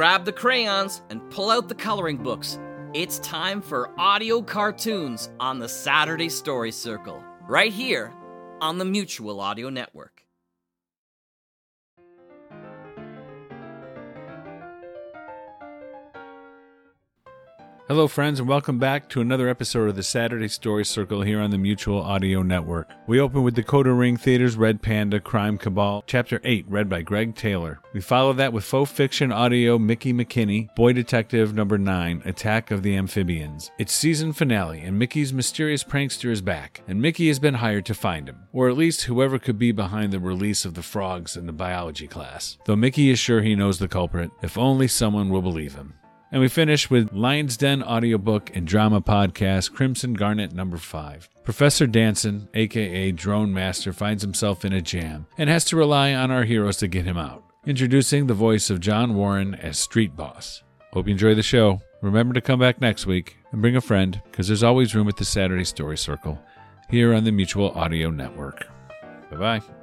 grab the crayons and pull out the coloring books. It's time for audio cartoons on the Saturday Story Circle, right here on the Mutual Audio Network. Hello, friends, and welcome back to another episode of the Saturday Story Circle here on the Mutual Audio Network. We open with Decoder Ring Theatre's Red Panda Crime Cabal, Chapter 8, read by Gregg Taylor. We follow that with faux fiction audio Mickey McKinney, Boy Detective Number 9, Attack of the Amphibians. It's season finale, and Mickey's mysterious prankster is back, and Mickey has been hired to find him, or at least whoever could be behind the release of the frogs in the biology class. Though Mickey is sure he knows the culprit, if only someone will believe him. And we finish with Lion's Den audiobook and drama podcast Crimson Garnet number 5. Professor Danson, aka Drone Master, finds himself in a jam and has to rely on our heroes to get him out. Introducing the voice of John Warren as Street Boss. Hope you enjoy the show. Remember to come back next week and bring a friend because there's always room at the Saturday Story Circle here on the Mutual Audio Network. Bye bye.